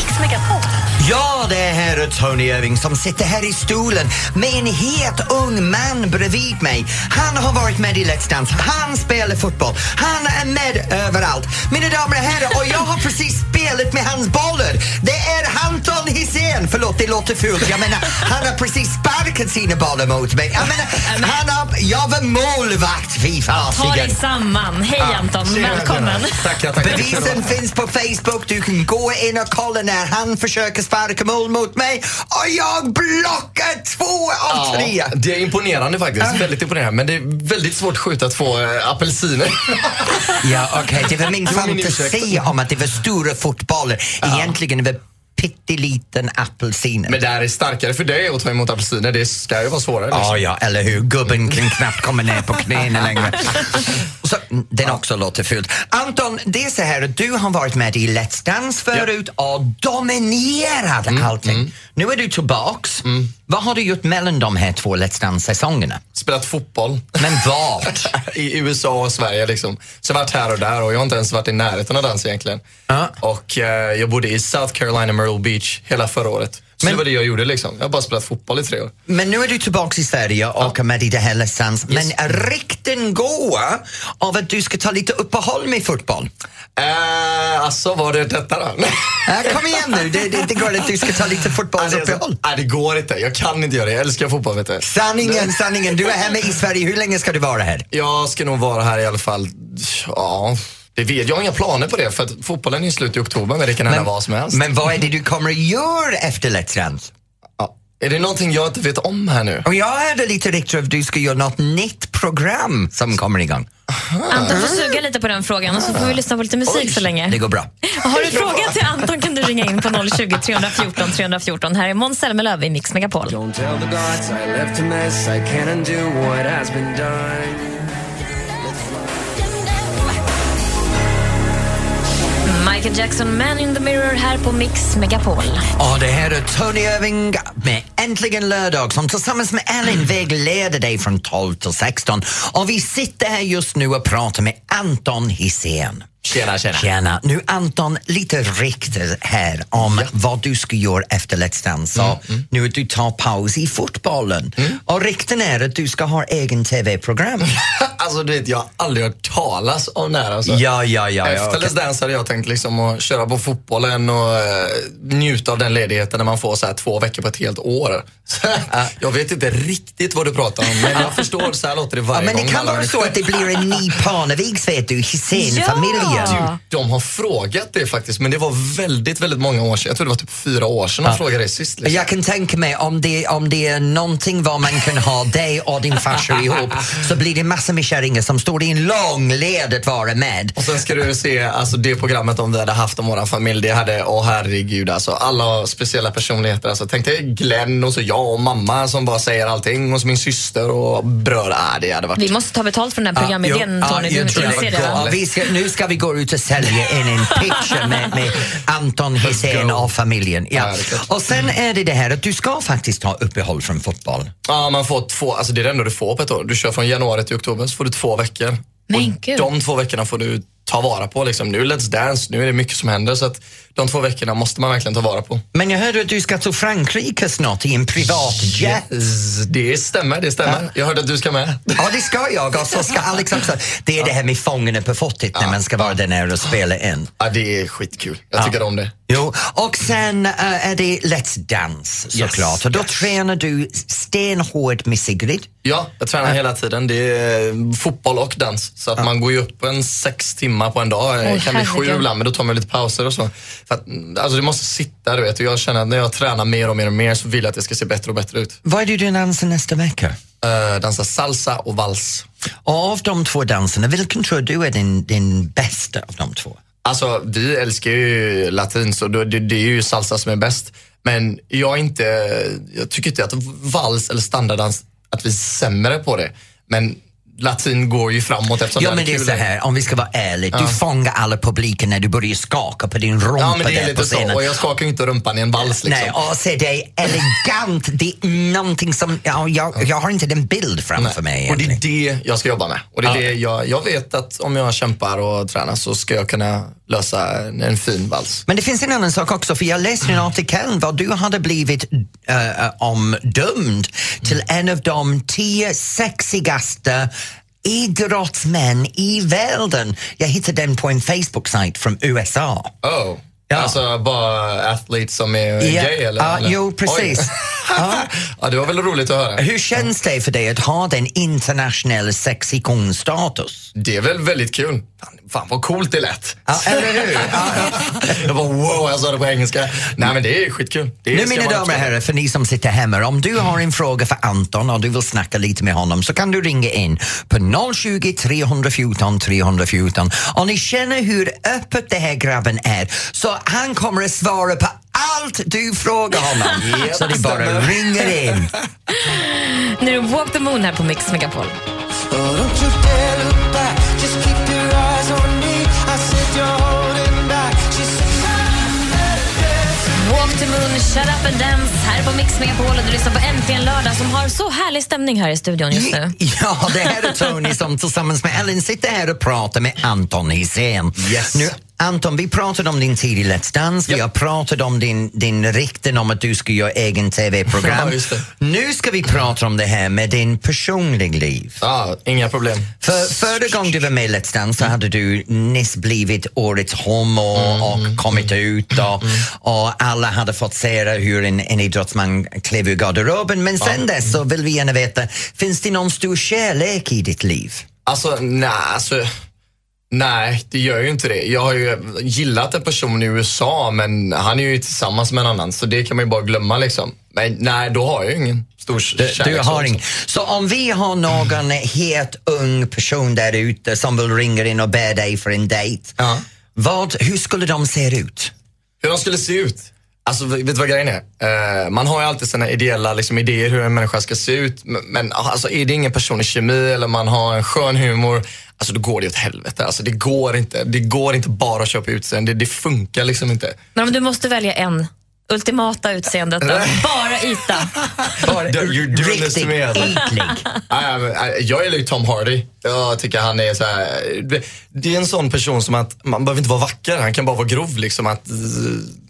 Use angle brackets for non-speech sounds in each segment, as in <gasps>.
Mix Megapol. Ja, det är här Tony Irving som sitter här i stolen med en het ung man bredvid mig. Han har varit med i Let's Dance, han spelar fotboll, han är med överallt. Mina damer och herrar, och jag har precis spelat med hans bollar. Det är Anton Hisén, förlåt det låter fult, jag menar han har precis sparkat sina bollar mot mig. Jag menar, han har, jag var målvakt, fy Ta dig fasiken. samman. Hej Anton, välkommen. Tackar, tackar. Bevisen finns på Facebook. Du kan gå in och kolla när han försöker sparka mål mot mig och jag blockar två av tre. Ja, det är imponerande faktiskt. Väldigt imponerande. Men det är väldigt svårt att skjuta två äh, apelsiner. Ja, okej. Min <laughs> Det var min fantasi om att det var stora fotbollar. Egentligen var pytteliten apelsin. Men det här är starkare för dig att ta emot apelsiner. Det ska ju vara svårare. Liksom. Ja, ja, eller hur? Gubben kan knappt komma ner på knäna <laughs> längre. Så, mm, den också låter fult. Anton, det är så här att du har varit med i Let's Dance förut och dominerat allting. Nu är du tillbaks. Vad har du gjort mellan de här två Let's Dance-säsongerna? Spelat fotboll. Men vart? <laughs> I USA och Sverige liksom. Så jag har varit här och där och jag har inte ens varit i närheten av dans egentligen. Ja. Och eh, jag bodde i South Carolina, Myrtle Beach hela förra året. Så Men- det var det jag gjorde liksom. Jag har bara spelat fotboll i tre år. Men nu är du tillbaka i Sverige och är med i det här Let's Dance. Men rykten går av att du ska ta lite uppehåll med fotboll. Eh, alltså, vad är detta då? Ja, kom igen nu, det, det, det går att du ska ta lite fotbollsuppehåll. Nej, det går inte. Jag kan inte göra det. Jag älskar fotboll, vet du. Sanningen, sanningen. Du är hemma i Sverige. Hur länge ska du vara här? Jag ska nog vara här i alla fall, ja, det vet jag. har inga planer på det för att fotbollen är slut i oktober men det kan hända vad som helst. men vad är det du kommer att göra efter Let's Dance? ja. Är det någonting jag inte vet om här nu? Och jag hörde lite rykten att du ska göra något nytt program som kommer igång. Anton får suga lite på den frågan och så får vi lyssna på lite musik så länge. Det går bra. <laughs> Har du frågat till Anton kan du ringa in på 020 314 314. Här är Måns Zelmerlöw i Mix Megapol. Don't tell the gods I left a mess. I can't undo what has been done. Michael Jackson, Man in the Mirror här på Mix Megapol. Och det här är Tony Irving med Äntligen lördag som tillsammans med Ellen vägleder dig från 12 till 16. Och vi sitter här just nu och pratar med Anton Hisén. Tjena, tjena. Tjena. Nu Anton, lite rykte här om vad du ska göra efter Let's Dance. Mm, Så Nu att du tar paus i fotbollen. Och rykten är att du ska ha egen TV-program. <laughs> alltså du vet, jag har aldrig hört talas om det här. Alltså. ja, ja, ja. ja Efter okej. Let's Dance hade jag tänkt liksom att köra på fotbollen och eh, njuta av den ledigheten när man får så här två veckor på ett helt år. <laughs> Jag vet inte riktigt vad du pratar om men jag förstår, så här låter det Ja, varje men det gång. kan alla vara så att det blir en ny Parneviks, vet du, <laughs> Hisén-familjen. Ja. De har frågat det faktiskt, men det var väldigt, väldigt många år sedan. Jag tror det var typ fyra år sedan de frågade det sist. Liksom. Jag kan tänka mig om det, om det är någonting vad man kan ha <laughs> dig och din farsa ihop så blir det massor med kärringar som står i en lång led att vara med. Och sen ska du se alltså det programmet om vi hade haft om våran familj. Det hade, åh herregud alltså. Alla speciella personligheter. Alltså, tänk dig Glenn och så jag och mamma som bara säger allting. Och så min syster och bröder. Ah, det hade varit... Vi måste ta betalt för den här programidén jo, Tony, ja, jag du tror inser det. Ja, vi ska, nu ska vi gå ut och sälja in en picture med, med <laughs> Anton Hisén och familjen. Ja. Och sen är det det här att du ska faktiskt ta uppehåll från fotboll. Ja, man får två, alltså det är det enda du får på ett år. Du kör från januari till oktober så får du två veckor. Men och gud. de två veckorna får du ta vara på. Liksom. Nu Let's Dance, nu är det mycket som händer. Så att de två veckorna måste man verkligen ta vara på. Men jag hörde att du ska till Frankrike snart i en privat jet. Yes, det stämmer, det stämmer. Jag hörde att du ska med. Ja, det ska jag och så ska <laughs> Alex också. Det är det här med Fångarna på fortet när man ska vara där nere och spela in. Ja, det är skitkul. Jag tycker om det. Jo, och sen eh, är det Let's Dance såklart. Yes, och då yes. tränar du stenhårt med Sigrid. Ja, jag tränar hela tiden. Det är fotboll och dans. Så att man går ju upp en sex timmar på en dag. Det Oj, kan bli sju ibland, men då tar man lite pauser och så. För att, alltså det måste sitta, du vet. Och jag känner att när jag tränar mer och mer och mer så vill jag att det ska se bättre och bättre ut. Vad är det du dansar nästa vecka? Uh, dansa salsa och vals. Och av de två danserna, vilken tror du är din, din bästa av de två? Alltså, vi älskar ju latin, så det, det är ju salsa som är bäst. Men jag är inte, jag tycker inte att vals eller standarddans, att vi är sämre på det. Men latin går ju framåt eftersom Ja men det är så här, om vi ska vara ärliga, du fångar alla publiken när du börjar skaka på din rumpa Ja men det är där på lite så och jag skakar ju inte rumpan i en vals liksom. Nej, och se det är elegant, det är någonting som, ja, jag, jag har inte den bild framför mig Och det egentligen. är det jag ska jobba med. Och det är det jag, jag vet att om jag kämpar och tränar så ska jag kunna lösa en, fin vals. Men det finns en annan sak också, för jag läste en artikel var du hade blivit uh, omdömd till en av de tio sexigaste idrottsmän i världen. Jag hittade den på en Facebook-sajt från USA. Oh. Ja. Alltså bara athlete som är Ja, gay eller? ja, eller? jo, precis. <laughs> Ja. ja, det var väl roligt att höra. Hur känns det för dig att ha den internationella sexikonstatus? Det är väl väldigt kul. Fan, vad coolt det lät. Ja, eller hur? Ja, <laughs> ja. Jag bara wow, jag sa det på engelska. Nej men det är skitkul. Det Nu mina damer och herrar, för ni som sitter hemma, om du har en fråga för Anton och du vill snacka lite med honom så kan du ringa in på 020 314 314 och ni känner hur öppet det här grabben är så han kommer att svara på allt du frågar honom. <laughs> Japp, så det bara stämmer. ringer in. Nu är det Walk the Moon här på Mix Megapol. The Moon, Shut Up and Dance här på Mix Megapol och du lyssnar på Äntligen lördag som har så härlig stämning här i studion just nu. <laughs> Ja, det här är Tony som tillsammans med Ellen sitter här och pratar med Anton Hisén. Yes. Nu, Anton, vi pratade om din tid i Let's Dance, vi Japp. har pratat om din, din rykten om att du ska göra egen TV-program. Ja. Nu ska vi prata om det här med din personliga liv. Ja, inga problem. För förra gången du var med i Let's Dance så hade du nyss blivit årets homo och kommit ut och, och alla hade fått se hur en, en idrottsman klev ur garderoben. Men sen dess så vill vi gärna veta, finns det någon stor kärlek i ditt liv? Alltså, nej, alltså, nej, det gör ju inte det. Jag har ju gillat en person i USA, men han är ju tillsammans med en annan, så det kan man ju bara glömma liksom. Men nej, då har jag ju ingen stor Du, du har liksom. ing. Så om vi har någon helt ung person där ute som vill ringa in och be dig för en dejt, Ja. vad, hur skulle de se ut? Hur de skulle se ut? Alltså, vet du vad grejen är? Eh, man har ju alltid sina ideella liksom, idéer hur en människa ska se ut. Men, men alltså, är det ingen personlig kemi eller man har en skön humor, alltså då går det åt helvete. Alltså, det, går inte, det går inte bara att köpa utseende. Det, det funkar liksom inte. Men om du måste välja en, ultimata utseendet då? Bara yta. Riktigt äcklig. Jag gillar ju Tom Hardy. Jag tycker han är så här, det- är en sån person som att man behöver inte vara vacker, han kan bara vara grov. Liksom att,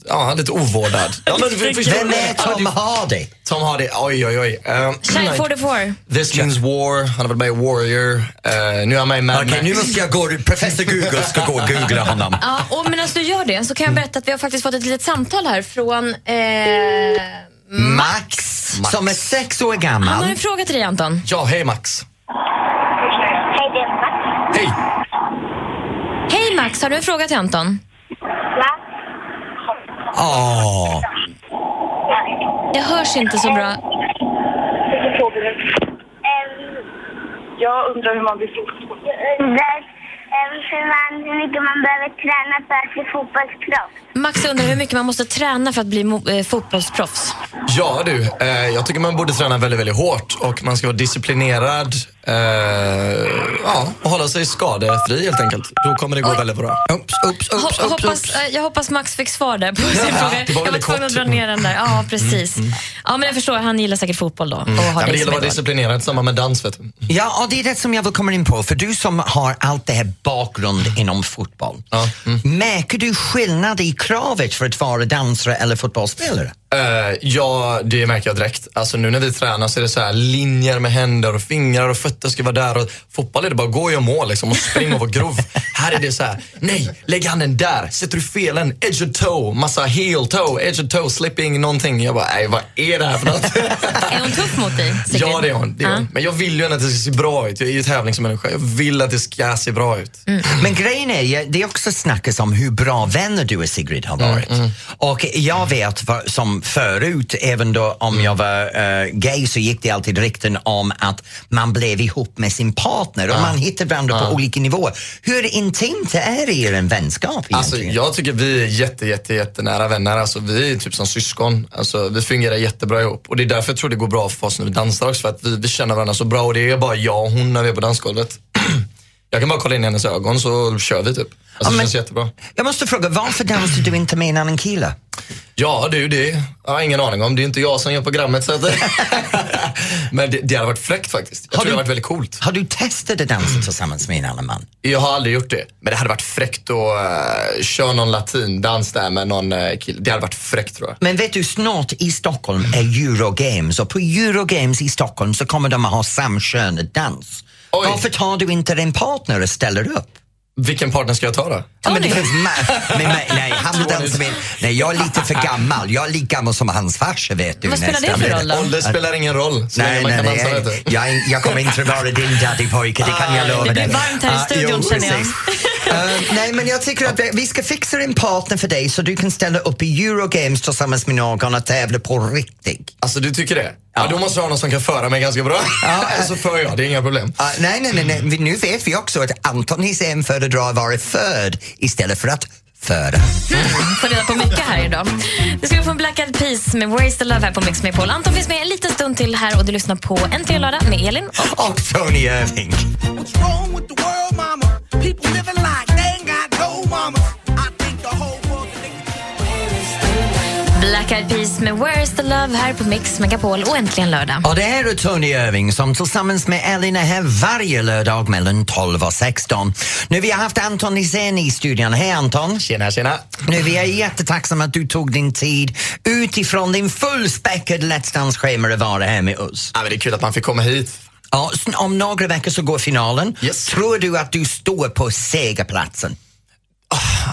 ja, han är lite ovårdad. Ja, men, Vem är Tom Hardy? Tom Hardy, oj oj oj. Um, Child 44. This means war, han har varit med i Warrior. Uh, nu är han med i Mad Okej, nu måste jag gå, professor Google ska gå och googla honom. Ja, och medan du gör det så kan jag berätta att vi har faktiskt fått ett litet samtal här från eh, Max, Max. som är sex år Han har gammal. en fråga till dig Anton. Ja, hej Max. Hej, det är Max. Hej. Hej Max, har du en fråga till Anton? Åh, Det hörs inte så bra. Jag undrar hur man blir man, hur mycket man behöver träna för att bli fotbollsproffs. Max undrar hur mycket man måste träna för att bli eh, fotbollsproffs. Ja du, eh, jag tycker man borde träna väldigt, väldigt hårt och man ska vara disciplinerad eh, ja, och hålla sig skadefri helt enkelt. Då kommer det gå Oj. väldigt bra. Oops, oops, oops, Ho- oops, hoppas, oops. eh, jag hoppas Max fick svar där på sin fråga. det var Jag var tvungen att dra ner den där. Ja, precis. Ja, men jag förstår. Han gillar säkert fotboll då. Och har Ja, men det gäller att vara disciplinerad, samma med dans vet du. Ja, och det är det som jag vill komma in på, för du som har allt det här bakgrund inom fotboll. Ja, mm. Märker du skillnad i kravet för att vara dansare eller fotbollsspelare? Eh, ja, det märker jag direkt. Alltså nu när vi tränar så är det så här linjer med händer och fingrar och fötter ska vara där. Och fotboll är det bara gå och göra mål liksom och spring och vara grov. här är det så här, nej, lägg handen där, sätter du felen, edge of toe, massa heel toe, edge of toe, slipping, någonting. Jag bara, nej vad är det här för något? <laughs> Är hon tuff mot dig? Sigrid? ja, det är hon. Det är hon. Men jag vill ju att det ska se bra ut. Jag är ju tävlingsmänniska. Jag vill att det ska se bra ut. Men grejen är, det är också snackas om hur bra vänner du och Sigrid har varit. Och jag vet, som förut, även då om jag var eh, gay så gick det alltid rykten om att man blev ihop med sin partner och man hittade varandra på olika nivåer. Hur intimt är er vänskap Alltså, egentligen? jag tycker vi är jätte, jätte, jättenära vänner. Alltså, vi är typ som syskon. Alltså, vi fungerar jättebra ihop. Och det är därför jag tror det går bra för oss när vi dansar också. För att vi, vi känner varandra så bra och det är bara jag och hon när vi är på dansgolvet. <clears throat> jag kan bara kolla in i hennes ögon så kör vi typ. Alltså, Ja, det men- känns jättebra. Jag måste fråga, varför dansar du inte med en annan kille? Ja, det ju det. Jag har ingen aning om. Det är inte jag som gör programmet. Så att <laughs> Men det, det hade varit fräckt faktiskt. Jag Har tror det du- hade varit väldigt coolt. Har du testat att dansa tillsammans med en annan man? Jag har aldrig gjort det. Men det hade varit fräckt att uh, köra någon latindans där med någon uh, kille. Det hade varit fräckt tror jag. Men vet du, snart i Stockholm är Eurogames och på Eurogames i Stockholm så kommer de att ha samkönad dans. Oj. Varför tar du inte din partner och ställer upp? Vilken partner ska jag ta då? Ja, men det finns ma- men, men, nej, han dansar med, nej, jag är lite för gammal. Jag är lika gammal som hans farsa vet du. Vad spelar det för roll då? Ålder spelar ingen roll så Nej, nej, nej, du. jag, jag, kommer inte vara din daddypojke, det kan jag lova Det blir dig. varmt här i Ah, studion, jo, känner jag. Eh, nej, men jag tycker att vi, vi ska fixa en partner för dig så du kan ställa upp i Eurogames tillsammans med någon och tävla på riktigt. Alltså du tycker det? Ja. då måste du ha någon som kan föra mig ganska bra. Ja, <laughs> så för jag, det är inga problem. Ah, nej, nej, nej, nej. Vi- Nu vet vi också att Anton Hisén föredrar att vara förd istället för att föra. Får reda på mycket här idag. Du ska få en Black Eyed Peas med Where's the Love här på Mix Megapol. Anton finns med en liten stund till här och du lyssnar på Äntligen lördag med Elin. Och Tony Irving. What's wrong with the world, mama? People living like they ain't got no mama. Black Eyed Peas med Where's the Love här på Mix Megapol och Äntligen lördag. Och det här är Tony Irving som tillsammans med Elin är här varje lördag mellan 12 och 16. Nu vi har haft Anton Hisén i studion. Hej Anton! Tjena, tjena. Nu, vi är jättetacksamma att du tog din tid utifrån din fullspäckade Let's Dance-schema att vara här med oss. Ja, men det är kul att man fick komma hit. Ja, om några veckor så går finalen. Yes. Tror du att du står på segerplatsen?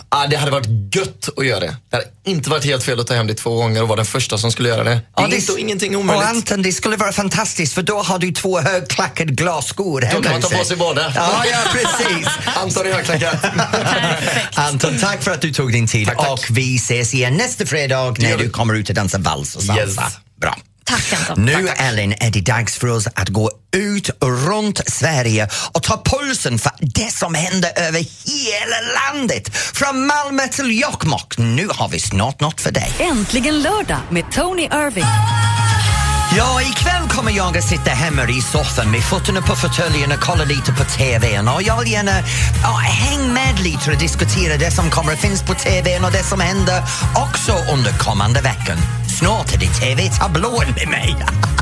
Ja, det hade varit gött att göra det. Det hade inte varit helt fel att ta hem det två gånger och vara den första som skulle göra det. Det är Ja, inte, ingenting Och omöjligt. Anton, det skulle vara fantastiskt för då har du två högklackade glasskor hemma kan man ta på sig båda. Ja, ja precis. <laughs> Anton är högklackat. Anton, tack för att du tog din tid Tack, tack. och vi ses igen nästa fredag när du kommer ut och dansar vals och salsa. Yes. Bra. Tack Anton. Nu Ellen är det dags för oss att gå ut runt Sverige och ta pulsen för det som händer över hela landet. Från Malmö till Jokkmokk. Nu har vi snart något för dig. Äntligen lördag med Tony Irving. Ja, ikväll kommer jag att sitta hemma i soffan med fötterna på fåtöljen och kolla lite på TVn och jag vill gärna ja, häng med lite och diskutera det som kommer att finnas på TVn och det som händer också under kommande veckan. Snart är det TV-tablån med mig. <laughs>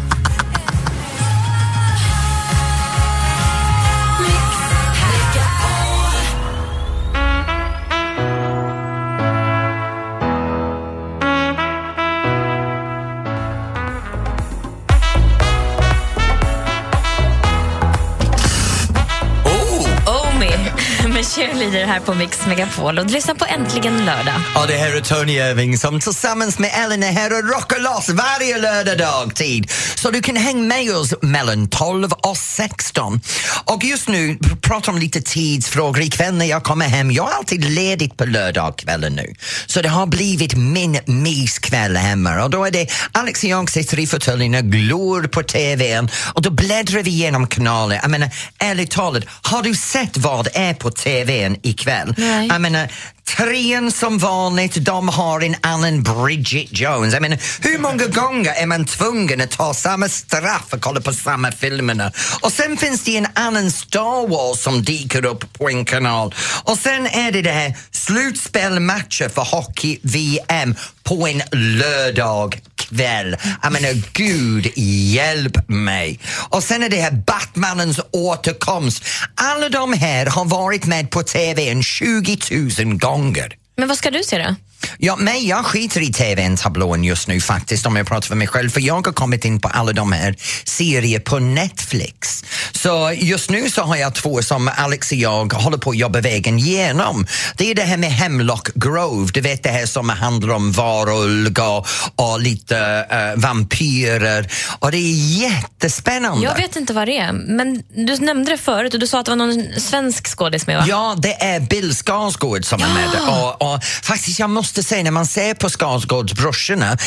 <laughs> cheerleader här på Mix Megapol och du lyssnar på Äntligen lördag. Och det här är Tony Irving som tillsammans med Ellen är här och rockar loss varje lördag dagtid. Så du kan hänga med oss mellan 12 och 16. Och just nu pratar om lite tidsfrågor ikväll när jag kommer hem. Jag är alltid ledigt på lördagskvällen nu. Så det har blivit min myskväll hemma och då är det Alex och jag sitter i fåtöljen och glor på TVn och då bläddrar vi igenom kanaler. Jag menar, ärligt talat, har du sett vad är på TVn ikväll? Nej. Jag menar, trean som vanligt, de har en annan Bridget Jones. Jag menar, hur många gånger är man tvungen att ta samma straff och kolla på samma filmerna? Och sen finns det en annan Star Wars som dyker upp på en kanal. Och sen är det det här slutspelmatcher för hockey-VM på en lördag kväll. Jag menar, eh, gud hjälp mig. Och sen är det här Batmanens återkomst. Alla de här har varit med på TV 20 000 gånger. Men vad ska du se då? Ja, men jag skiter i TV-tablån just nu faktiskt om jag pratar för mig själv för jag har kommit in på alla de här serier på Netflix. Så just nu så har jag två som Alex och jag håller på att jobba vägen igenom. Det är det här med Hemlock Grove, du vet det här som handlar om varulv och, och lite uh, vampyrer och det är jättespännande. Jag vet inte vad det är, men du nämnde det förut och du sa att det var någon svensk skådis med va? Ja, det är Bill Skarsgård som är med. Och, och faktiskt, jag måste säga, när man ser på Skarsgårdsbrorsorna,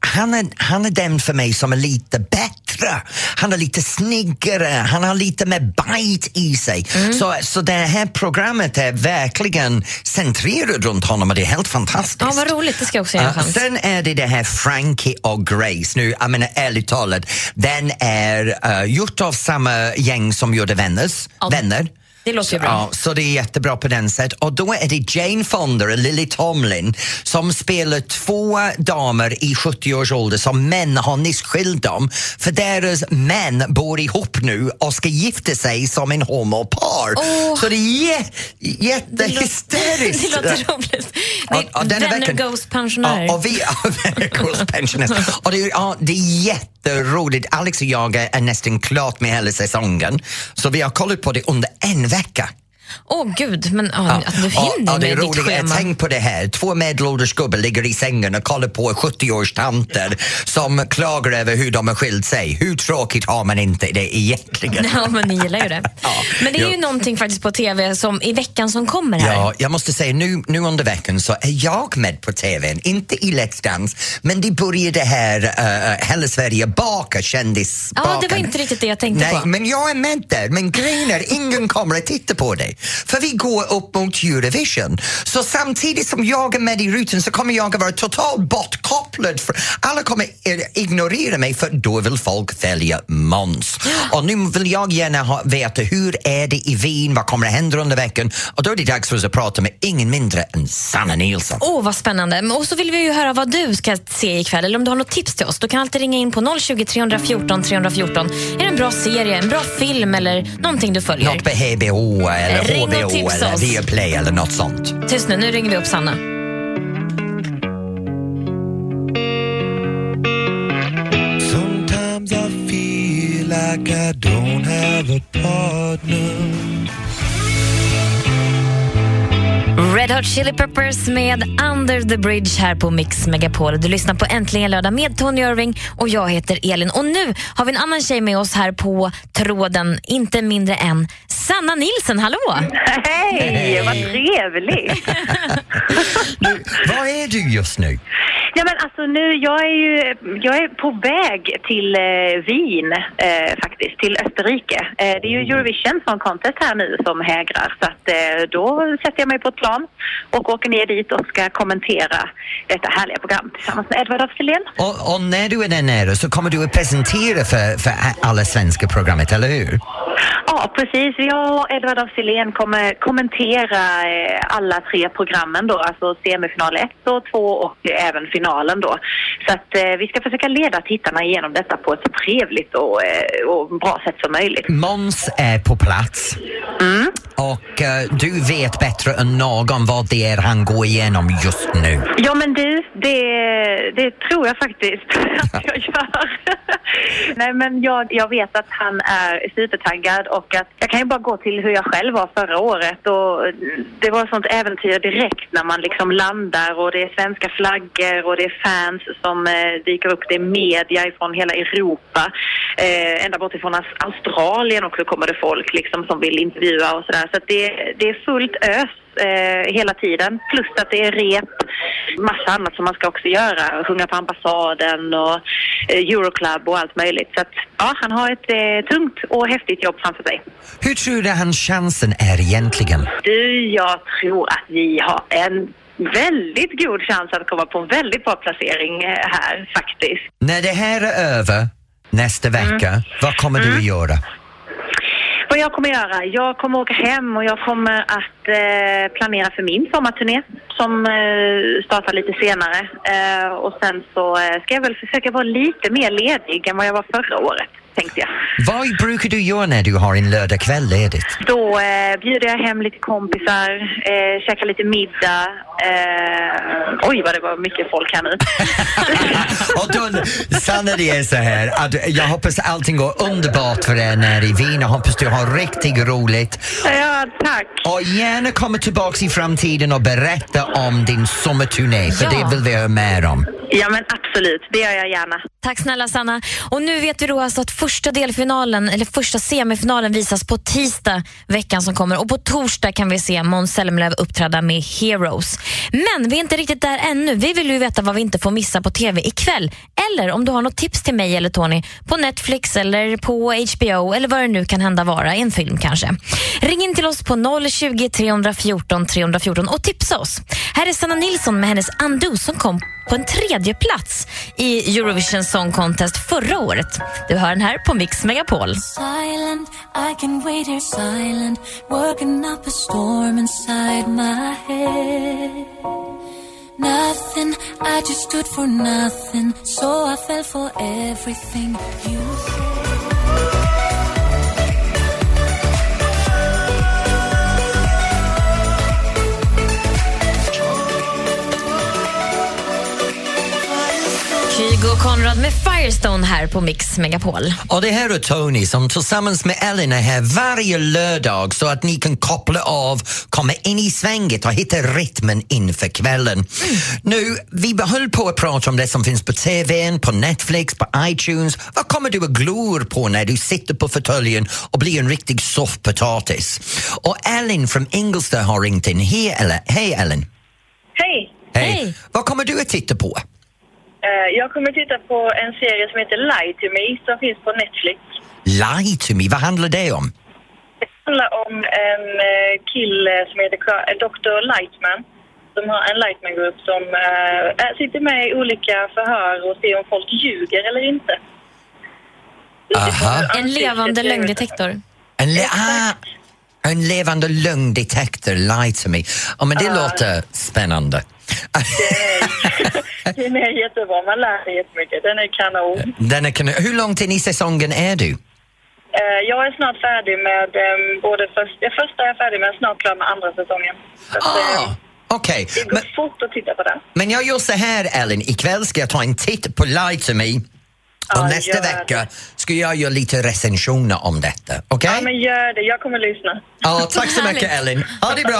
han är, han är den för mig som är lite bättre. Han är lite snyggare, han har lite mer bite i sig. Mm. Så, så det här programmet är verkligen centrerat runt honom och det är helt fantastiskt. Ja, vad roligt. Det ska jag också en Uh, sen är det det här Frankie och Grace. Nu, jag menar ärligt talat, den är uh, gjort av samma gäng som gjorde Vänners, Ja, Vänner. Det låter ju bra. Ja, så det är jättebra på den sätt. Och då är det Jane Fonda och Lily Tomlin som spelar två damer i 70 års ålder som män har nyss skilt dem. För deras män bor ihop nu och ska gifta sig som en homopar. Åh. Så det är jä- Det jättehysteriskt. låter, <laughs> det låter roligt. Det är denna Vänner veckan- Ghost pensionärer. Ja, och vi <laughs> Vänner Ghost pensionärer. och det, ja, det är jätteroligt. Alex och jag är, är nästan klart med hela säsongen. Så vi har kollat på det under en vecka. Zeca. Åh gud, men ja, att du Ja, hinner ja, det är med ditt schema. Tänk på det här. Två medelålders gubbar ligger i sängen och kollar på 70-årstanter som klagar över hur de har skilt sig. Hur tråkigt har man inte det egentligen? Ja, men ni gillar ju det. <laughs> Ja, men det är ju någonting faktiskt på TV som i veckan som kommer här. Ja, jag måste säga nu, nu under veckan så är jag med på TVn, inte i Let's Dance, men det började här uh, Hela Sverige bakar kändis Ja, det var inte riktigt det jag tänkte Nej, på. men jag är med där. Men grejen är, ingen kommer att titta på För vi går upp mot Eurovision. Så samtidigt som jag är med i rutan så kommer jag att vara totalt bortkopplad. För alla kommer ignorera mig för då vill folk välja Måns. Och nu vill jag gärna ha, veta hur är det i Wien, vad kommer att hända under veckan? Och då är det dags för oss att prata med ingen mindre än Sanna Nilsson. Åh, vad spännande. Och så vill vi ju höra vad du ska se ikväll, eller om du har något tips till oss. Du kan alltid ringa in på 020 314 314. Är det en bra serie, en bra film eller någonting du följer? Något på HBO eller Ring och HBO tipsa eller oss. Viaplay eller något sånt. Tyst nu, nu ringer vi upp Sanna. Sometimes I feel like I don't have a partner. Red Hot Chili Peppers med Under the Bridge här på Mix Megapol. Du lyssnar på Äntligen lördag med Tony Irving och jag heter Elin. Och nu har vi en annan tjej med oss här på tråden, inte mindre än Sanna Nilsson. Hallå! Hej, vad trevligt! <laughs> Nu, var är du just nu? Ja, men alltså nu, jag är ju jag är på väg till eh, Wien eh, faktiskt, till Österrike. Eh, det är ju Eurovision Song Contest här nu som hägrar så att eh, då sätter jag mig på ett plan och åker ner dit och ska kommentera detta härliga program tillsammans med Edvard af. Och, och när du är där nere så kommer du att presentera för, för alla svenska programmet, eller hur? Ja, precis. Jag och Edvard af kommer kommentera eh, alla tre programmen då, alltså semifinal 1 och 2 och även finalen då. Så att eh, vi ska försöka leda tittarna igenom detta på ett så trevligt och, eh, och bra sätt som möjligt. Måns är på plats och eh, du vet bättre än någon vad det är han går igenom just nu. Ja men du, det, det tror jag faktiskt <laughs> att <laughs> jag gör. <laughs> Nej men jag, jag vet att han är supertaggad och att jag kan ju bara gå till hur jag själv var förra året och det var sånt äventyr direkt när man liksom landar och det är svenska flaggor och det är fans som eh, dyker upp, det är media ifrån hela Europa. Eh, ända bort ifrån Aus- Australien också kommer det folk liksom som vill intervjua och sådär. Så att det, det är fullt ös eh, hela tiden. Plus att det är rep, massa annat som man ska också göra. Sjunga på ambassaden och eh, Euroclub och allt möjligt. Så att, ja, han har ett eh, tungt och häftigt jobb framför sig. Hur tror du hans chansen är egentligen? Du, jag tror att vi har en väldigt god chans att komma på en väldigt bra placering eh, här faktiskt. När det här är över nästa vecka, vad kommer du att göra? Vad jag kommer göra? Jag kommer åka hem och jag kommer att eh, planera för min sommarturné som eh, startar lite senare. Eh, och sen så eh, ska jag väl försöka vara lite mer ledig än vad jag var förra året, tänkte jag. Vad brukar du göra när du har en lördagkväll ledigt? Då eh, bjuder jag hem lite kompisar, eh, käkar lite middag. Eh, oj, vad det var mycket folk här nu. <laughs> och då, Sanna, det är så här att jag hoppas allting går underbart för er nere i Wien. Jag hoppas du har riktigt roligt. ja, tack. Och gärna komma tillbaka i framtiden och berätta om din sommarturné, för Ja. det vill vi höra mer om. Ja, men absolut. Det gör jag gärna. Tack snälla Sanna. Och nu vet vi då alltså att första delfinalen, eller första semifinalen visas på tisdag veckan som kommer och på torsdag kan vi se Måns Zelmerlöw uppträda med Heroes. Men vi är inte riktigt där ännu. Vi vill ju veta vad vi inte får missa på TV ikväll. Eller om du har något tips till mig eller Tony på Netflix eller på HBO eller vad det nu kan hända vara, en film kanske. Ring in till oss på 020 314 314 och tipsa oss. Här är Sanna Nilsson med hennes Undo som kom på en tredje plats i Eurovision Song Contest förra året. Du hör den här. Här på Mix Megapol. silent. I can wait here silent, working up a storm inside my head. Nothing, I just stood for nothing, so I fell for everything you said. Kygo och Konrad med Firestone här på Mix Megapol. Och det här är Tony som tillsammans med Ellen är här varje lördag så att ni kan koppla av, komma in i svänget och hitta rytmen inför kvällen. Nu, vi höll på att prata om det som finns på TV, på Netflix, på iTunes. Vad kommer du att glor på när du sitter på fåtöljen och blir en riktig soffpotatis? Och Ellen från Ingelstad har ringt in. Hej Ellen. Hej. Hej! Hej. Vad kommer du att titta på? Eh, Jag kommer titta på en serie som heter Lie to me som finns på Netflix. Lie to me, vad handlar det om? Det handlar om en eh, kille som heter eh, Dr. Lightman. Som har en Lightman-grupp som sitter med i olika förhör och ser om folk ljuger eller inte. Aha. En levande lögndetektor. En, le- ah, en levande lögndetektor, lie to me. Ja, men det låter spännande. Den är jättebra, man lär sig jättemycket. Den är kanon. Den är kan... Hur långt in i säsongen är du? Eh, Jag är snart färdig med eh, både först, det första är jag färdig med, snart klar med andra säsongen. Så att, eh, Ah, Okej, det går men, fort att titta på den. men jag gör så här Ellen, ikväll ska jag ta en titt på Lie to me och Ja, nästa gör vecka det. ska jag göra lite recensioner om detta. Okej? Ja, men gör det. Jag kommer lyssna. Ja, tack så mycket Ellen. Ha det bra.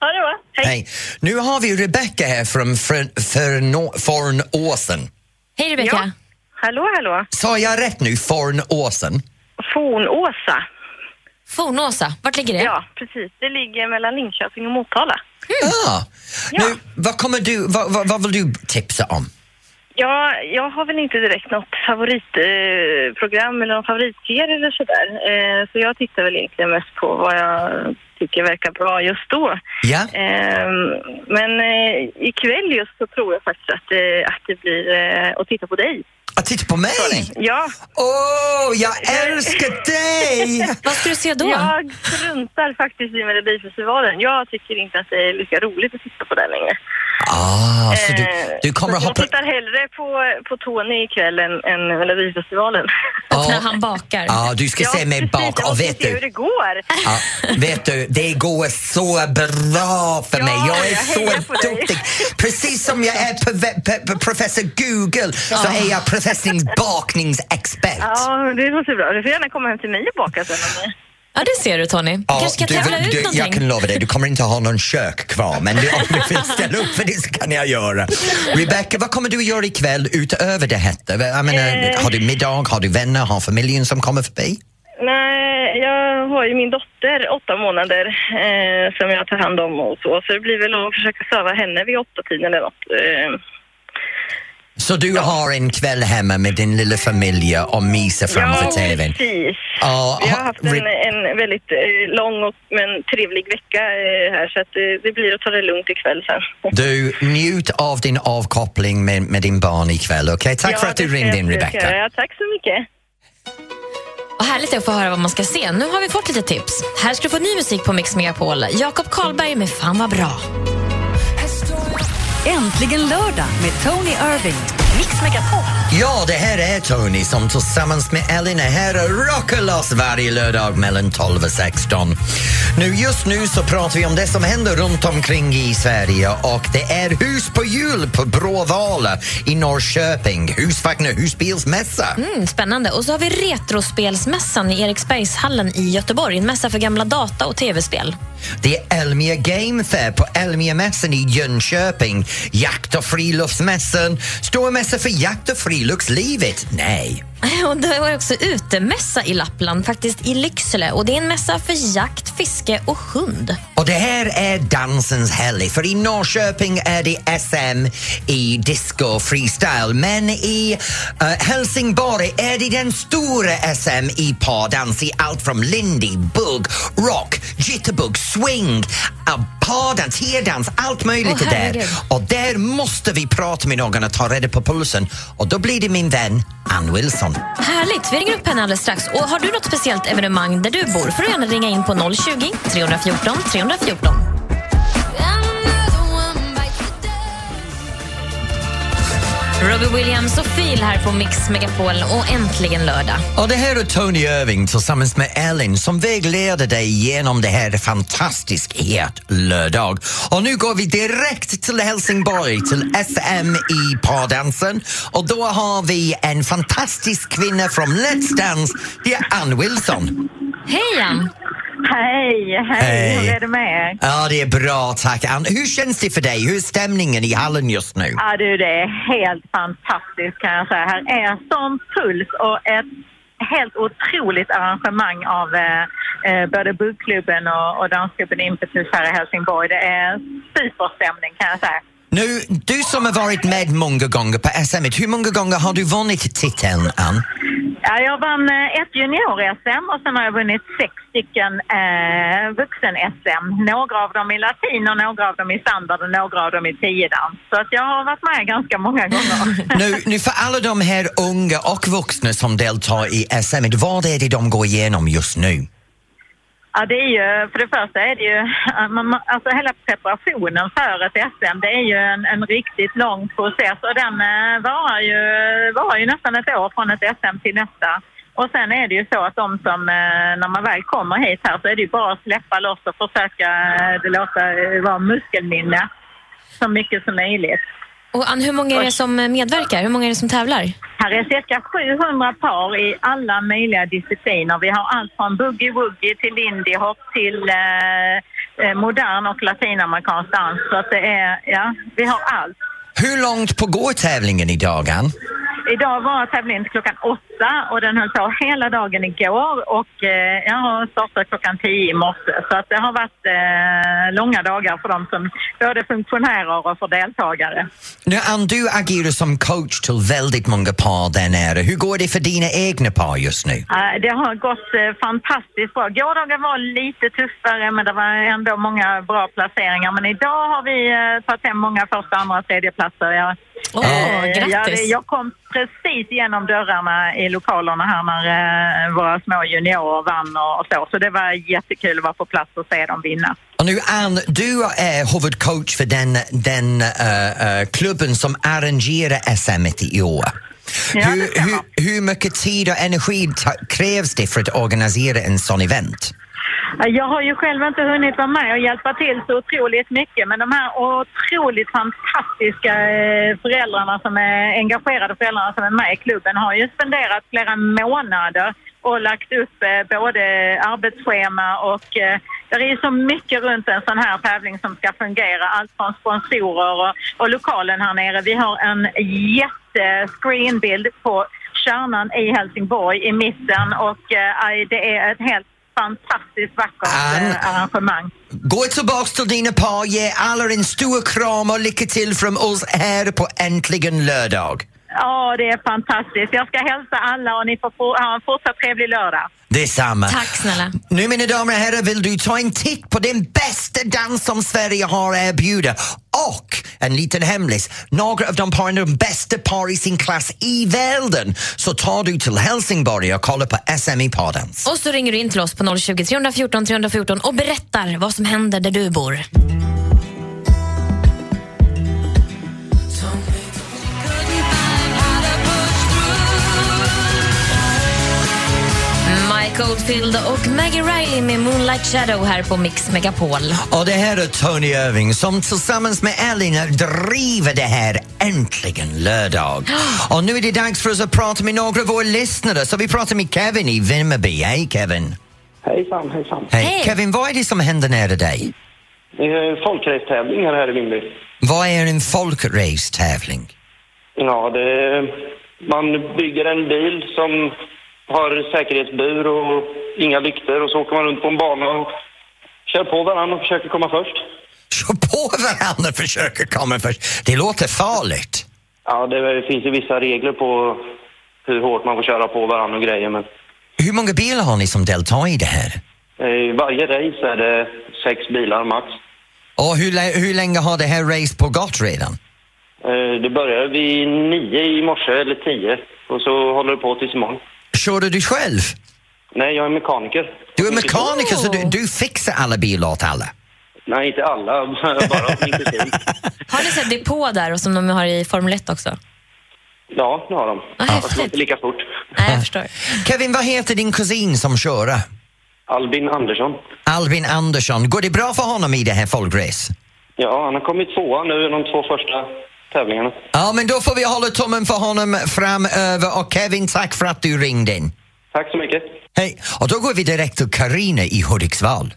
Ha det bra. Hej. Hej. Nu har vi Rebecca här från Fornåsen. Hej Rebecka. Ja. Hallå, hallå. Sa jag rätt nu? Fornåsen? Fornåsa. Fornåsa, vart ligger det? Ja, precis. Det ligger mellan Linköping och Motala. Ja. Nu, vad, kommer du, vad, vad, vad vill du tipsa om? Ja, jag har väl inte direkt något favoritprogram eh, eller någon favoritserie eller sådär. Eh, så jag tittar väl egentligen mest på vad jag tycker verkar bra just då. Ja? Eh, men eh, ikväll just så tror jag faktiskt att, eh, att det blir att titta på dig. Titta på mig? Ja, Åh, jag älskar dig! <laughs> Vad ska du se då? jag struntar faktiskt i Melodifestivalen. Jag tycker inte att det är lika roligt att titta på den längre. Ah, så du, Eh, du kommer så att Jag hoppa... tittar hellre på, på Tony ikväll än, än Melodifestivalen. Och <laughs> när Ja. han bakar. Ja, du ska se mig precis. bak Jag och vet se hur du, det går. ja, vet du, det går så bra för Ja, mig. Jag är jag så duktig. Precis som jag är professor Google så är jag professor bakningsexpert. Ja, det låter bra. Du får gärna komma hem till mig och baka sen. om- Ja, det ser du Tony. Du kanske ska du, tävla ut du, någonting. jag kan lova dig, du kommer inte ha någon kök kvar men du, om du vill ställa upp för det så kan jag göra. Rebecca, vad kommer du att göra ikväll utöver det här? Jag menar, Eh. har du middag, har du vänner, har familjen som kommer förbi? Nej, jag har ju min dotter åtta månader eh, som jag tar hand om och så. Så det blir väl att försöka söva henne vid åtta tiden eller något. Eh, Så du har en kväll hemma med din lilla familj och myser framför ja, TVn? precis. Ja, Vi har ha- haft en, en väldigt eh, lång och, men trevlig vecka eh, här så att eh, det blir att ta det lugnt ikväll sen. Du, njut av din avkoppling med, med din barn ikväll, okej? Tack Ja, för att du ringde in, Rebecca. Ja, tack så mycket. Och härligt är att få höra vad man ska se. Nu har vi fått lite tips. Här ska du få ny musik på Mix Megapol. Jakob Karlberg med Fan vad bra. Äntligen lördag med Tony Irving. Mix Megapol. Ja, det här är Tony som tillsammans med Elin är här och rockar loss varje lördag mellan 12 och 16. Nu, just nu så pratar vi om det som händer runt omkring i Sverige och det är hus på hjul på Bråvalla i Norrköping. Husvagnar husbilsmässa. Mm, spännande. Och så har vi Retrospelsmässan i Eriksbergshallen i Göteborg. En mässa för gamla data och tv-spel. Det är Elmia Game Fair på Elmia-mässan i Jönköping. Jakt och friluftsmässan. Stora mässa för jakt och friluftslivet? Nej. <laughs> Och det var också utemässa i Lappland, faktiskt i Lycksele. Och det är en mässa för jakt, fiske och hund. Och det här är dansens helg, för i Norrköping är det SM i disco freestyle, men i eh, Helsingborg är det den stora SM i pardans i allt från lindy, bugg, rock, jitterbug, swing, uh, pardans, herdans, allt möjligt är där. Och där måste vi prata med någon och ta reda på pulsen och då blir det min vän Ann Wilson. Härligt, vi ringer upp henne alldeles strax. Och har du något speciellt evenemang där du bor får du gärna ringa in på 020 314 Robbie Williams och Phil här på Mix Megapol och äntligen lördag. Och det här är Tony Irving tillsammans med Ellen som vägleder dig genom det här fantastiskt het lördag. Och nu går vi direkt till Helsingborg till SM i pardansen och då har vi en fantastisk kvinna från Let's Dance, det är Ann Wilson. Hej Ann! Hej, hej, hur är det med er? Ja, det är bra tack Ann. Hur känns det för dig? Hur är stämningen i hallen just nu? Ja du, det är helt fantastiskt kan jag säga. Här är sån puls och ett helt otroligt arrangemang av eh, eh både buggklubben och, och dansgruppen Impetus här i Helsingborg. Det är superstämning kan jag säga. Nu, du som har varit med många gånger på SM, hur många gånger har du vunnit titeln Ann? Ja, jag vann eh, ett junior-SM och sen har jag vunnit sex stycken eh, vuxen-SM. Några av dem i latin och några av dem i standard och några av dem i tiodans. Så att jag har varit med ganska många gånger. <laughs> Nu, nu för alla de här unga och vuxna som deltar i SM, vad är det de går igenom just nu? Ja, det är ju, för det första är det ju, alltså hela preparationen för ett SM, det är ju en, en riktigt lång process och den eh, varar ju, varar ju nästan ett år från ett SM till nästa. Och sen är det ju så att de som, eh, när man väl kommer hit här så är det ju bara att släppa loss och försöka eh, det låta vara muskelminne så mycket som möjligt. Och Ann, hur många är det som medverkar? Hur många är det som tävlar? Här är cirka 700 par i alla möjliga discipliner. Vi har allt från boogie-woogie till lindy hop till eh, eh, modern och latinamerikansk dans. Så att det är, ja, vi har allt. Hur långt på går tävlingen idag, Ann? Idag var tävlingen klockan åtta och den höll på hela dagen igår och eh, jag har startat klockan tio i morse. Så att det har varit eh, långa dagar för dem som både funktionärer och för deltagare. Nu, Ann, du agerar som coach till väldigt många par där nere. Hur går det för dina egna par just nu? Eh, Det har gått eh, fantastiskt bra. Gårdagen var lite tuffare men det var ändå många bra placeringar. Men idag har vi eh, tagit hem många första, andra, tredje platser. Jag, Åh, eh, grattis. jag, jag kom precis genom dörrarna i lokalerna här när eh, våra små juniorer vann och, så. Så det var jättekul att vara på plats och se dem vinna. Och nu, Ann, du är huvudcoach för den, den eh, eh, klubben som arrangerar SM i år. Ja, hur, hur, hur mycket tid och energi krävs det för att organisera en sån event? Eh, jag har ju själv inte hunnit vara med och hjälpa till så otroligt mycket men de här otroligt fantastiska eh, föräldrarna som är engagerade föräldrarna som är med i klubben har ju spenderat flera månader och lagt upp eh, både arbetsschema och det är ju så mycket runt en sån här tävling som ska fungera. Allt från sponsorer och, och lokalen här nere. Vi har en jättescreenbild på kärnan i Helsingborg i mitten och eh, det är ett helt fantastiskt vackert Ann. eh, arrangemang. Gå tillbaks till dina par, ge alla en stor kram och lycka till från oss här på Äntligen lördag. Ja, det är fantastiskt. Jag ska hälsa alla och ni får få- ha en fortsatt trevlig lördag. Detsamma. Tack snälla. Nu mina damer och herrar vill du ta en titt på den bästa dans som Sverige har att erbjuda och en liten hemlis, några av de paren är de bästa par i sin klass i världen. Så tar du till Helsingborg och kollar på SM i pardans. Och så ringer du in till oss på 020 314 314 och berättar vad som händer där du bor. Mike Oldfield och Maggie Riley med Moonlight Shadow här på Mix Megapol. Och det här är Tony Irving som tillsammans med Elin driver det här Äntligen lördag. <gasps> Och nu är det dags för oss att prata med några av våra lyssnare. Så vi pratar med Kevin i Vimmerby. Hej Kevin! Hejsan, hejsan. Hej. Hej. Kevin, vad är det som händer nära dig? Det är folkracetävlingar här i Vimmerby. Vad är en folkracetävling? Ja, det, man bygger en bil som har säkerhetsbur och inga lyktor och så åker man runt på en bana och kör på varandra och försöker komma först. Kör på varandra och försöker komma först. Det låter farligt. Ja, det finns ju vissa regler på hur hårt man får köra på varandra och grejer, men Hur många bilar har ni som deltar i det här? i varje race är det sex bilar max. Och hur, hur länge har det här race pågått redan? Eh, Det börjar vid nio i morse, eller tio, och så håller det på tills imorgon. Kör du själv? Nej, jag är mekaniker. Du är mekaniker så du, du fixar alla bilar åt alla? Nej, inte alla, <laughs> bara min. Har ni sett depå där och som de har i Formel 1 också? Ja, det har de. Fast det går inte lika fort. Nej, jag förstår. <laughs> Kevin, vad heter din kusin som kör? Albin Andersson. Albin Andersson. Går det bra för honom i det här folkrace? Ja, han har kommit tvåa nu i de två första tävlingarna. Ja, men då får vi hålla tummen för honom framöver. Och Kevin, tack för att du ringde in. Tack så mycket. Hej. Och då går vi direkt till Karina i Hudiksvall.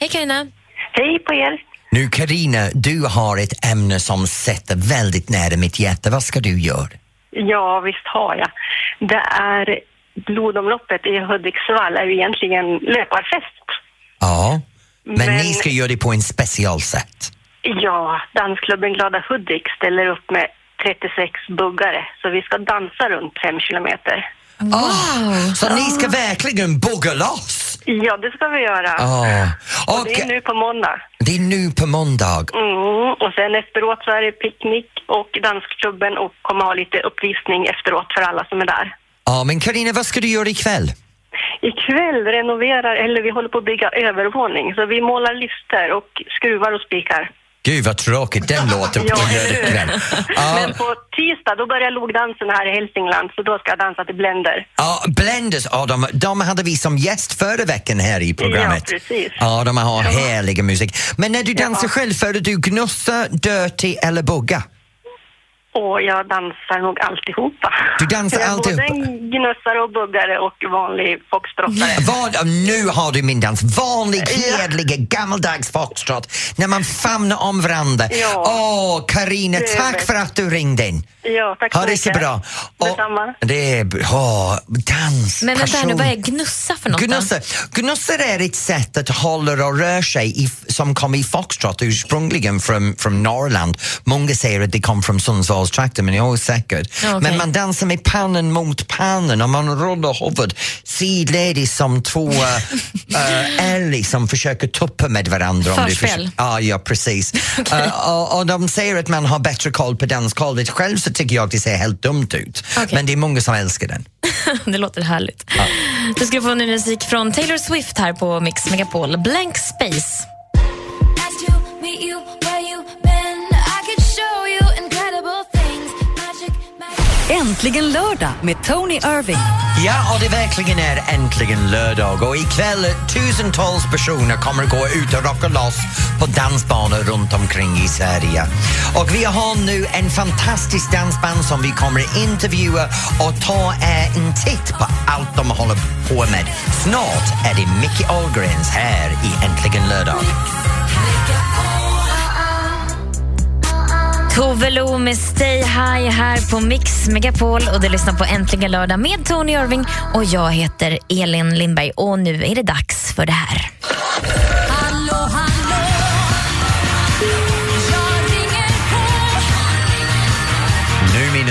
Hej Carina. Hej på er. Nu Karina, du har ett ämne som sätter väldigt nära mitt hjärta. Vad ska du göra? Ja, visst har jag. Det är blodomloppet i Hudiksvall är ju egentligen löparfest. Ja, men, Men- ni ska göra det på en special sätt. Ja, dansklubben Glada Hudik ställer upp med 36 buggare, så vi ska dansa runt fem kilometer. Wow! Så ni ska verkligen bugga loss? Ja, det ska vi göra. Ja. Och det är nu på måndag. Det är nu på måndag. Mm, och sen efteråt så är det picknick och dansklubben och kommer ha lite uppvisning efteråt för alla som är där. Ja, men Karina, vad ska du göra ikväll? Ikväll renoverar, eller vi håller på att bygga övervåning, så vi målar lister och skruvar och spikar. Gud vad tråkigt den <laughs> låter på Ja, lördagkväll. Ja, Men på tisdag då börjar logdansen här i Hälsingland, så då ska jag dansa till Blender. ja, Blenders, ja, de, de hade vi som gäst förra veckan här i programmet. Ja, precis. Ja, de har härliga musik. Men när du dansar Ja. själv, föredrar du gnussa, dirty eller bugga? Och jag dansar nog alltihopa. Du dansar Jag är alltihopa? Både en gnussare och buggare och vanlig foxtrottare. Vad, nu har du min dans. Vanlig, hederliga, gammaldags foxtrot när man famnar om varandra. Ja. Åh, Karina, Det är tack för att du ringde in. Ja, tack Ha så det så mycket. bra. Och Detsamma. det är åh, dans, Men vänta nu, vad är gnussa för något? Gnussa. Gnussor är ett sätt att hålla och röra sig i, som kom i foxtrot ursprungligen från, från Norrland. Många säger att det kom från Sundsvallstrakten, men jag är osäker. Ja, okej. Men man dansar med pannan mot pannan och man rullar huvudet sidledes som två <laughs> uh, älgar som försöker tuppa med varandra. om du Förspel. försöker- Ja, ja precis. Eh, och, och de säger att man har bättre koll på dansgolvet. Själv så tycker jag att det ser helt dumt ut. Okej. Men det är många som älskar den. <laughs> det låter härligt. Du ska få ny musik från Taylor Swift här på Mix Megapol. Blank Space. Äntligen lördag med Tony Irving. Ja, och det verkligen är äntligen lördag och ikväll tusentals personer kommer gå ut och rocka loss på dansbanor runt omkring i Sverige. Och vi har nu en fantastisk dansband som vi kommer intervjua och ta en titt på allt de håller på med. Snart är det Mickey Ahlgrens här i Äntligen lördag. Tove Lo med Stay High här på Mix Megapol. Och du lyssnar på Äntligen lördag med Tony Irving. Och jag heter Elin Lindberg. Och nu är det dags för det här.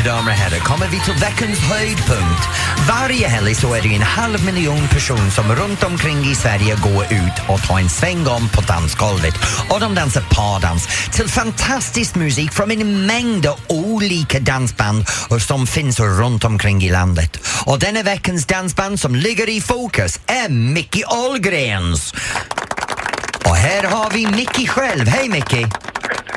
Damer och herrar kommer vi till veckans höjdpunkt. Varje helg så är det en halv miljon personer som runt omkring i Sverige går ut och tar en sväng om på dansgolvet. Och de dansar pardans till fantastisk musik från en mängd olika dansband som finns runt omkring i landet. Och denna veckans dansband som ligger i fokus är Mickey Ahlgrens. Och här har vi Mickey själv. Hej Mickey!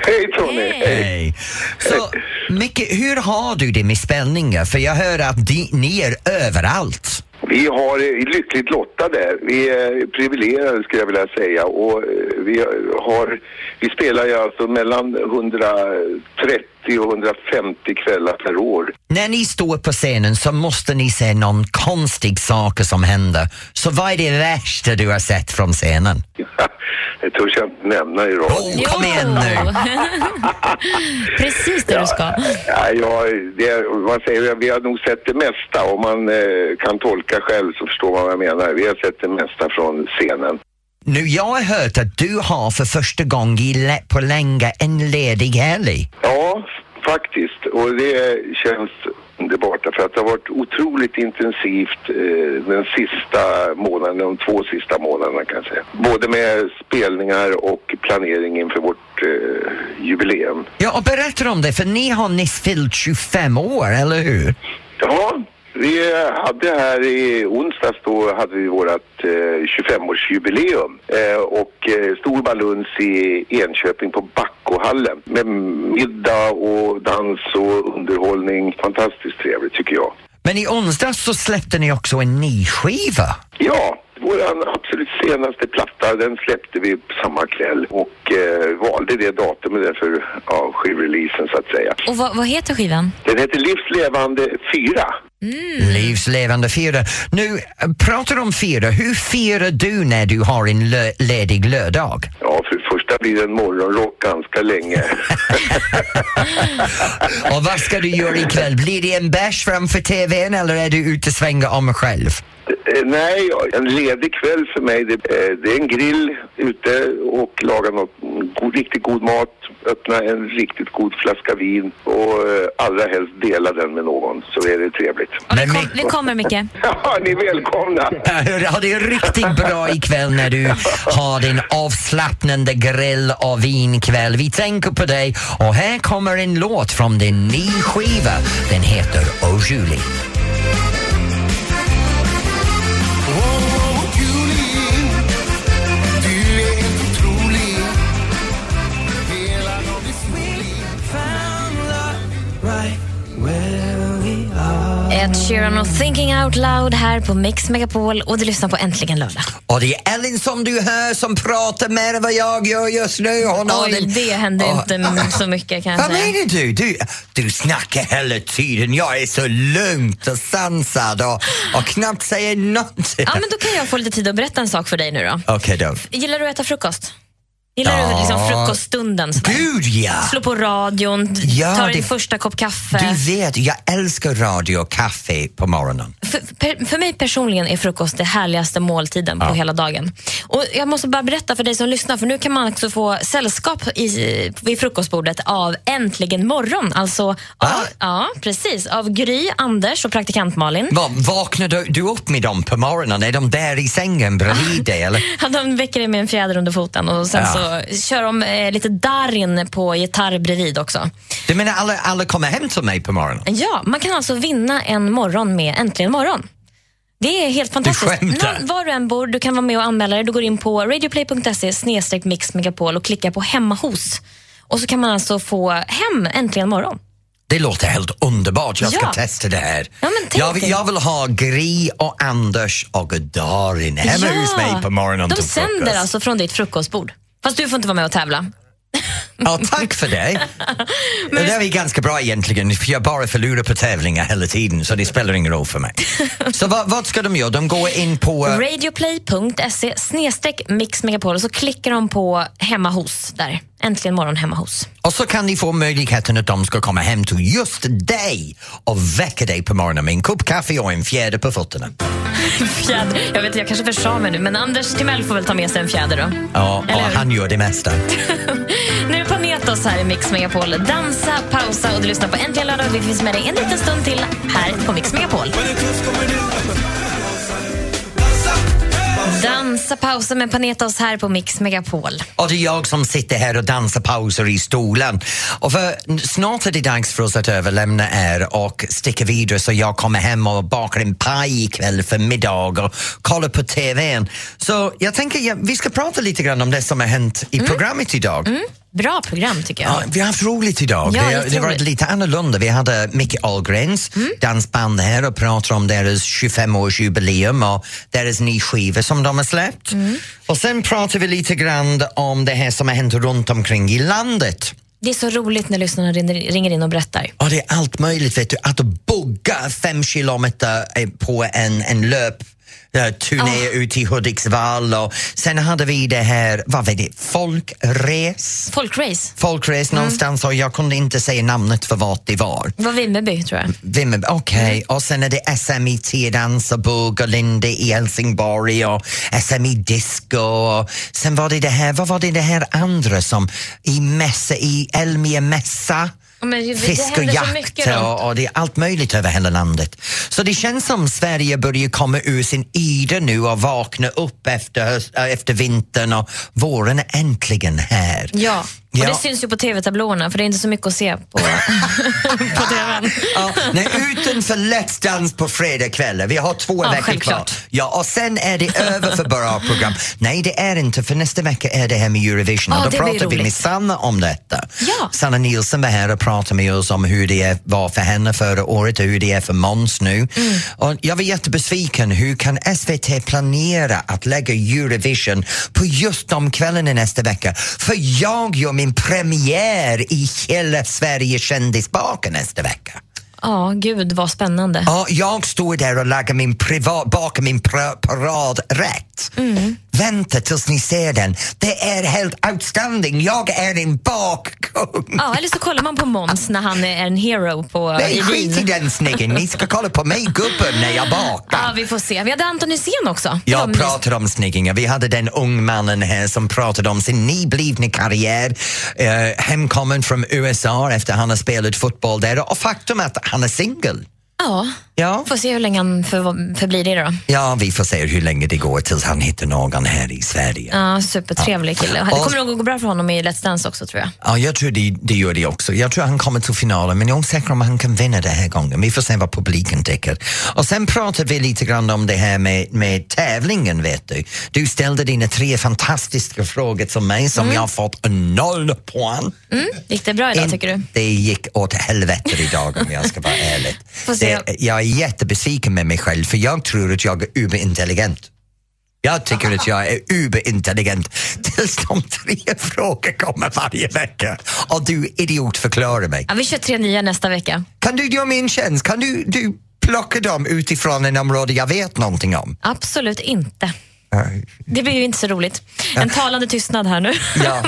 Hej Tony! Hej! Så, Micke, hur har du det med spänningar? För jag hör att di, ni är överallt. Vi har eh, lyckligt lottade. Vi är privilegierade skulle jag vilja säga och eh, vi har vi spelar ju alltså mellan 130 150 kvällar per år. När ni står på scenen så måste ni se någon konstig saker som händer. Så vad är det värsta du har sett från scenen? Det törs <laughs> jag inte nämna i radio. Oh, kom igen nu! <laughs> Precis det du ska. Ja, ja, det, man säger, vi har nog sett det mesta. Om man eh, kan tolka själv så förstår man vad jag menar. Vi har sett det mesta från scenen. Nu, jag har hört att du har för första gången på länge en ledig helg. Ja, faktiskt. Och det känns underbart för att det har varit otroligt intensivt eh, den sista månaden, de två sista månaderna kan jag säga. Både med spelningar och planering inför vårt eh, jubileum. Ja, och berätta om det, för ni har nyss fyllt 25 år, eller hur? Ja, vi hade här i onsdags då hade vi vårt eh, 25-årsjubileum eh, och eh, stor balans i Enköping på Backohallen med middag och dans och underhållning. Fantastiskt trevligt tycker jag. Men i onsdags så släppte ni också en ny skiva. Ja, vår absolut senaste platta den släppte vi samma kväll och eh, valde det datumet där för ja, skivreleasen så att säga. Och vad, vad heter skivan? Den heter Livslevande 4. Livslevande fyra. Nu, äh, pratar om fyra. Hur firar du när du har en lö- ledig lördag? Ja, för det första blir det en morgonrock ganska länge. <laughs> Och vad ska du göra ikväll? Blir det en bärs framför TVn eller är du ute och svänga om själv? Eh, Nej, en ledig kväll för mig, det, eh, det är en grill ute och laga något god, riktigt god mat, öppna en riktigt god flaska vin och eh, allra helst dela den med någon så är det trevligt. Men Kom, vi kommer Micke. <laughs> Ja, ni är välkomna! Ha det riktigt bra ikväll när du har din avslappnande grill och vinkväll. Vi tänker på dig och här kommer en låt från din nya skiva. Den heter Oh Julie. Ed Sheeran och Thinking Out Loud här på Mix Megapol och du lyssnar på Äntligen lördag. Och det är Ellen som du hör som pratar mer än vad jag gör just nu. Hon Oj, den- det händer Åh, inte så mycket kan jag Vad säga. menar du? du? Du snackar hela tiden. Jag är så lugnt och sansad och, och knappt säger någonting. Ja, men då kan jag få lite tid att berätta en sak för dig nu då. Okej då. Gillar du att äta frukost? Gillar Ja. du liksom frukoststunden? sådär? Gud ja! Slå på radion, Ja, ta din det- första kopp kaffe. Du vet, jag älskar radio och kaffe på morgonen. För, per, för mig personligen är frukost det härligaste måltiden på hela dagen. Och Jag måste bara berätta för dig som lyssnar, för nu kan man också få sällskap i, vid frukostbordet av Äntligen morgon. Alltså, av, ja, precis. Av Gry, Anders och praktikant Malin. Vad, vaknar du, du upp med dem på morgonen? Är de där i sängen bredvid dig? Eller? <laughs> Ja, De väcker dig med en fjäder under foten och sen Ja. så kör de eh, lite Darin på gitarr bredvid också. Du menar alla, alla kommer hem till mig på morgonen? Ja, man kan alltså vinna en morgon med Äntligen morgon. Det är helt fantastiskt. skämtar. Nå- Var du än bor, du kan vara med och anmäla dig. Du går in på radioplay.se snedstreck mixmegapol och klickar på hemma hos. Och så kan man alltså få hem Äntligen morgon. Det låter helt underbart. Jag ska Ja. testa det här. Ja, men tänk jag, vill, dig. jag vill ha Gry och Anders och Darin hemma hos mig på morgonen De till sänder frukost. alltså från ditt frukostbord. Fast du får inte vara med och tävla. Ja, tack för det. <laughs> Det där är ganska bra egentligen, för jag bara förlorar på tävlingar hela tiden så det spelar ingen roll för mig. <laughs> Så vad, vad ska de göra? De går in på... Radioplay.se snedstreck mixmegapol och så klickar de på hemma hos där. Äntligen morgon hemma hos. Och så kan ni få möjligheten att de ska komma hem till just dig och väcka dig på morgonen med en kopp kaffe och en fjäder på fötterna. <laughs> Fjäder. Jag vet, jag kanske försade mig nu, men Anders Timell får väl ta med sig en fjäder då. Ja, och hur? han gör det mesta. <laughs> Nu är Panetos här i Mix Megapol. Dansa, pausa och du lyssnar på Äntligen lördag. Vi finns med dig en liten stund till här på Mix Megapol. Dansa, pausa med Panetos här på Mix Megapol. Och det är jag som sitter här och dansar pauser i stolen. Och för snart är det dags för oss att överlämna er och sticka vidare så jag kommer hem och bakar en paj ikväll för middag och kollar på TVn. Så jag tänker ja, vi ska prata lite grann om det som har hänt i programmet idag. Bra program tycker jag. Ja, vi har haft roligt idag. Ja, det, det varit lite annorlunda. Vi hade Micke Ahlgrens dansband här och pratade om deras 25-årsjubileum och deras ny skiva som de har släppt. Och sen pratade vi lite grann om det här som har hänt runt omkring i landet. Det är så roligt när lyssnarna ringer ringer in och berättar. Ja, det är allt möjligt. Vet du. Att bugga fem kilometer eh, på en, en löp turné ut i Hudiksvall och sen hade vi det här, vad var det, folkrace? Folkrace. Folkrace någonstans och jag kunde inte säga namnet för vart det var. Det var Vimmerby tror jag. Vimmerby, Okej, och sen är det SM i T-dans och bugg och Linde i Helsingborg och SM i disco och sen var det det här, vad var det det här andra som i mässa, i Elmia mässa? Men Fisk och jakt och, och det är allt möjligt över hela landet. Så det känns som Sverige börjar komma ur sin ide nu och vakna upp efter, äh, efter vintern och våren är äntligen här. Ja, och Ja. det syns ju på tv-tablåerna för det är inte så mycket att se på, <laughs> på tvn. Ja, nej, utanför Let's Dance på fredagskvällar. Vi har två Ja, veckor självklart. kvar. Ja, och sen är det över för bra program. Nej, det är inte, för nästa vecka är det här med Eurovision Ja, och då pratar vi med. Sanna om detta. Ja. Sanna Nielsen var här och pratade med oss om hur det var för henne förra året och hur det är för Måns nu. Mm. Och jag var jättebesviken. Hur kan SVT planera att lägga Eurovision på just de kvällarna nästa vecka? För jag gör min premiär i hela Sverige kändisbaken nästa vecka. Ja, gud vad spännande. Ja, jag står där och lagar min privat, bakar min paradrätt. Mm. Vänta tills ni ser den. Det är helt outstanding. Jag är en bakkung. Ja, eller så kollar man på Måns när han är en hero på, Nej, skit i den sniggen. Ni ska kolla på mig gubben när jag bakar. Ja, vi får se. Vi hade Anton Hysén också. Jag pratar om sniggingar. Vi hade den ung mannen här som pratade om sin nyblivna karriär, eh, hemkommen från USA efter han har spelat fotboll där och faktum att han är singel. Ja, Ja. får se hur länge han för, förblir det då. ja, vi får se hur länge det går tills han hittar någon här i Sverige. Ja, supertrevlig kille. Det kommer nog gå bra för honom i Let's Dance också tror jag. Ja, jag tror det, det gör det också. Jag tror han kommer till finalen, men jag är osäker om han kan vinna den här gången. Vi får se vad publiken tycker. Och sen pratade vi lite grann om det här med, med tävlingen, vet du. Du ställde dina tre fantastiska frågor till mig som jag har fått noll poäng. Mm. Gick det bra idag tycker du? Det gick åt helvete idag om jag ska vara <laughs> ärlig. Det, jag jättebesviken med mig själv för jag tror att jag är uberintelligent. Jag tycker att jag är uberintelligent tills de tre frågor kommer varje vecka och du idiot förklarar mig. Ja, vi kör tre nya nästa vecka. Kan du göra mig en tjänst? Kan du, du plocka dem utifrån en område jag vet någonting om? Absolut inte. Det blir ju inte så roligt. En talande tystnad här nu. Ja,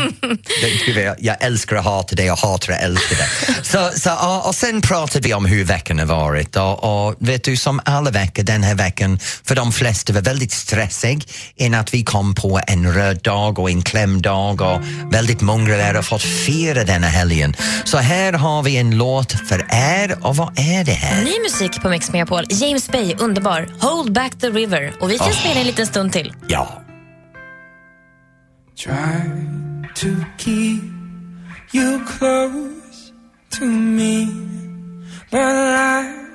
det, jag älskar att hata det och hatar att älska det. <laughs> Så, så, och, och sen pratade vi om hur veckan har varit och, och vet du, som alla veckor den här veckan för de flesta var väldigt stressig in att vi kom på en röd dag och en klämdag och väldigt många av er har fått fira denna helgen. Så här har vi en låt för er och vad är det här? Ny musik på Mix Megapol. James Bay, underbar. Hold back the river. Och vi kan Oh. spela en liten stund till. Ja. Try to keep you close to me, but I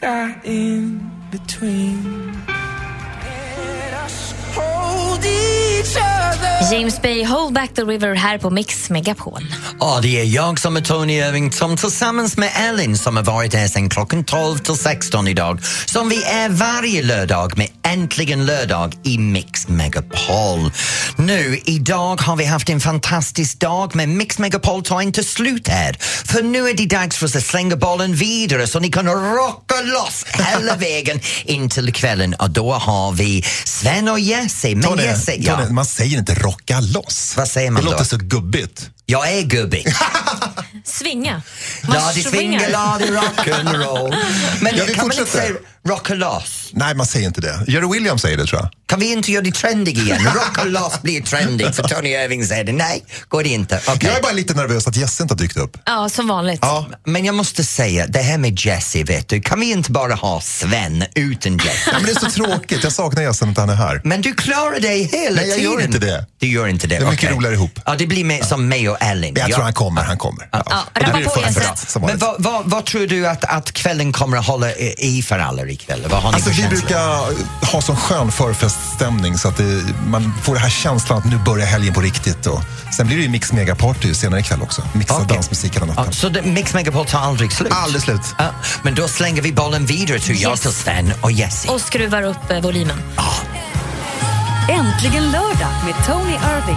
got in between. Let us hold other. James Bay, Hold back the river här på Mix Megapol. Ja, det är jag som är Tony Irving som tillsammans med Ellen som har varit här sedan klockan 12 till 16 idag. Som vi är varje lördag med Äntligen lördag i Mix Megapol. Nu, idag har vi haft en fantastisk dag men Mix Megapol tar inte slut här. För nu är det dags för oss att slänga bollen vidare så ni kan rocka loss hela vägen in till kvällen och då har vi Sven och Jesse. Men Tony, Jesse, ja. Tony, man säger inte rocka loss. Vad säger man det då? låter så gubbigt. Jag är gubbig. Svinga. Man La di swinga, la di rock'n'roll. Men Ja, vi kan man inte fortsätter. säga rocka loss? Nej, man säger inte det. Jerry Williams säger det tror jag. Kan vi inte göra det trendig igen? Rocka loss blir trendig för Tony Irving säger det. Nej, går det inte. Okej. Jag är bara lite nervös att Jesse inte har dykt upp. Ja, som vanligt. Ja, men jag måste säga, det här med Jesse, vet du, kan vi inte bara ha Sven utan Jesse? Ja, men det är så tråkigt. Jag saknar Jesse när han är här. Men du klarar dig hela Nej, jag tiden. gör inte det. Du gör inte det? Det är mycket okej. roligare ihop. Ja, det blir mer som mig och Ellen. Jag Ja. tror han kommer, han kommer. Ja. Ja, det rappa på, Jesse. Men vad, vad, vad tror du att, att kvällen kommer att hålla i i för alla ikväll? Vad har ni Alltså, vi känsla? brukar ha sån skön förfeststämning så att det, man får den här känslan att nu börjar helgen på riktigt. Och sen blir det ju Mix Megaparty senare ikväll också. Mixad Okej. dansmusik hela natten. Ja, så det, Mix Megapol tar aldrig slut? Aldrig slut. Ja, men då slänger vi bollen vidare till jag Yes. till Sven och Jessie. Och skruvar upp eh, volymen. Äntligen lördag med Tony Irving.